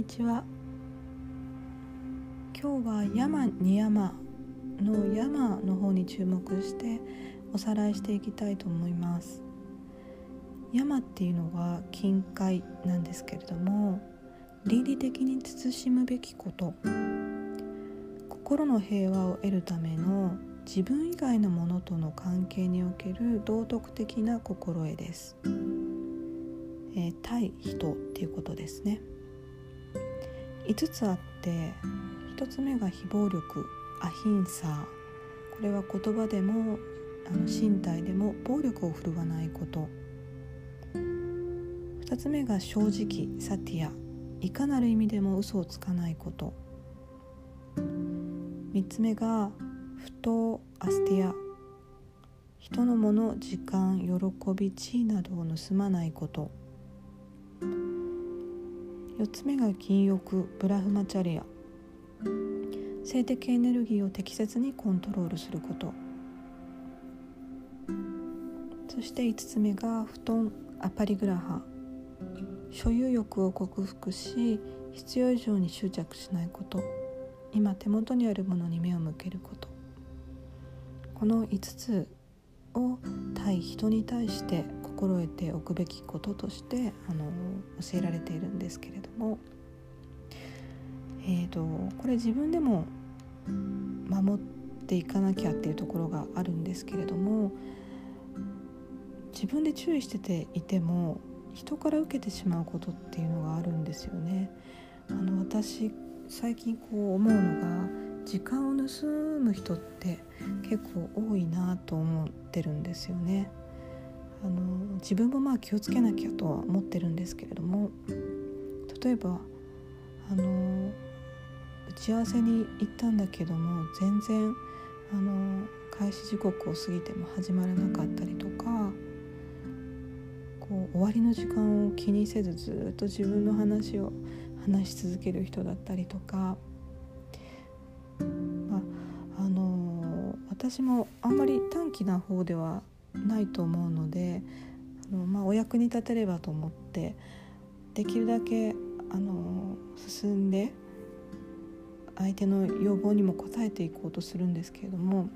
にちは。今日は山に山の山の方に注目しておさらいしていきたいと思います。山っていうのは近海なんですけれども倫理的に慎むべきこと。心の平和を得るための自分以外のものとの関係における道徳的な心得です、えー、対人っていうことですね。5つあって1つ目が非暴力アヒンサー。これは言葉でもあの身体でも暴力を振るわないこと。2つ目が正直サティア。いかなる意味でも嘘をつかないこと。3つ目が不当アスティア。人のもの時間喜び地位などを盗まないこと。4つ目が禁欲ブラフマチャリア。性的エネルギーを適切にコントロールすること。そして5つ目が布団アパリグラハ所有欲を克服し必要以上に執着しないこと。今手元にあるものに目を向けること。この5つを対人に対して心得ておくべきこととしてあの教えられているんですけれども、えーと、これ自分でも守っていかなきゃっていうところがあるんですけれども自分で注意してていても人から受けてしまうことっていうのがあるんですよね。あの私最近こう思うのが時間を盗む人って結構多いなと思ってるんですよね。自分もまあ気をつけなきゃとは思ってるんですけれども例えばあの打ち合わせに行ったんだけども全然あの開始時刻を過ぎても始まらなかったりとかこう終わりの時間を気にせずずっと自分の話を話し続ける人だったりとか私もあんまり短気な方ではないと思うのでの、まあ、お役に立てればと思ってできるだけあの進んで相手の要望にも応えていこうとするんですけれども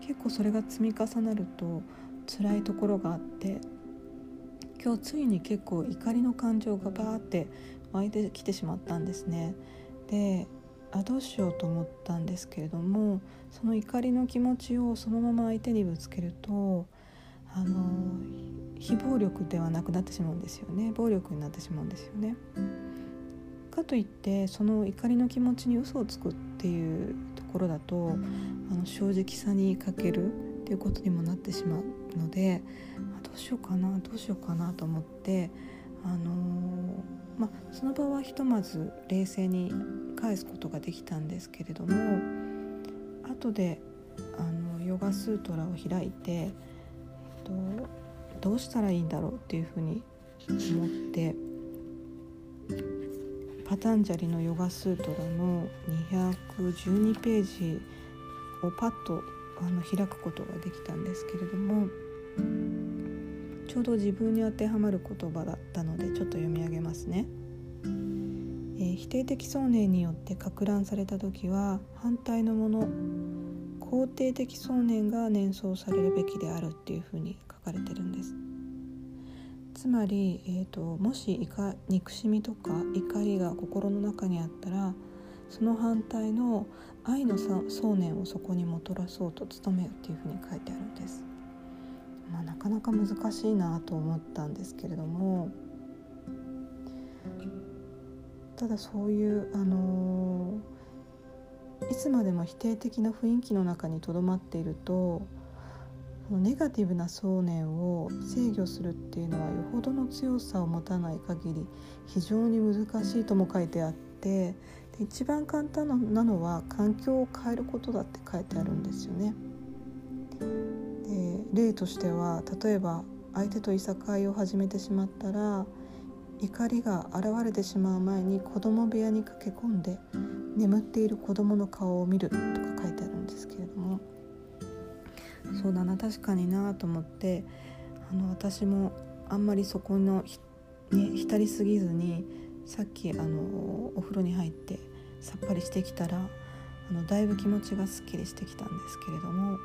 結構それが積み重なると辛いところがあって今日ついに結構怒りの感情がバーって湧いてきてしまったんですね。であどうしようと思ったんですけれどもその怒りの気持ちをそのまま相手にぶつけるとあの非暴力ではなくなってしまうんですよね暴力になってしまうんですよね。かといってその怒りの気持ちに嘘をつくっていうところだとあの正直さに欠けるっていうことにもなってしまうのでどうしようかなどうしようかなと思ってあのまあ、その場はひとまず冷静に返すことができたんですけれども後であのヨガスートラを開いて、えっと、どうしたらいいんだろうっていうふうに思ってパタンジャリのヨガスートラの212ページをパッとあの開くことができたんですけれどもちょうど自分に当てはまる言葉だったのでちょっと読み上げますね。えー、否定的想念によってか乱された時は反対のもの肯定的想念が念想されるべきであるっていうふうにかれてるんです。つまり、えーと、もし憎しみとか怒りが心の中にあったらその反対の愛の想念をそこにもたらそうと努めよっていうふうに書いてあるんです、まあ、なかなか難しいなと思ったんですけれどもただそういうあのいつまでも否定的な雰囲気の中にとどまっているとネガティブな想念を制御するっていうのはよほどの強さを持たない限り非常に難しいとも書いてあってで一番簡単なのは環境を変えることだって書いてあるんですよね。で例としては例えば相手といさかいを始めてしまったら怒りが現れてしまう前に子供部屋に駆け込んで眠っている子供の顔を見るとか書いてあるんですけれどもそうだな確かになと思ってあの私もあんまりそこのに浸りすぎずにさっきあのお風呂に入ってさっぱりしてきたらあのだいぶ気持ちがすっきりしてきたんですけれども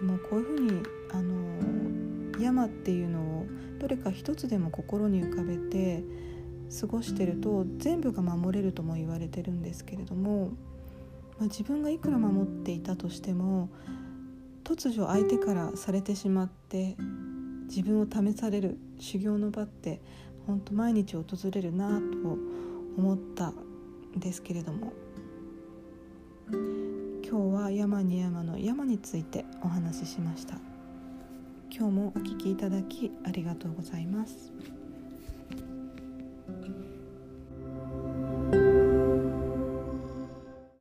でもこういうふうにあの山っていうのをどれか一つでも心に浮かべて過ごしてると全部が守れるとも言われてるんですけれども、まあ、自分がいくら守っていたとしても突如相手からされてしまって自分を試される修行の場って本当毎日訪れるなと思ったんですけれども今日は山に山の山についてお話ししました今日もお聴きいただきありがとうございます。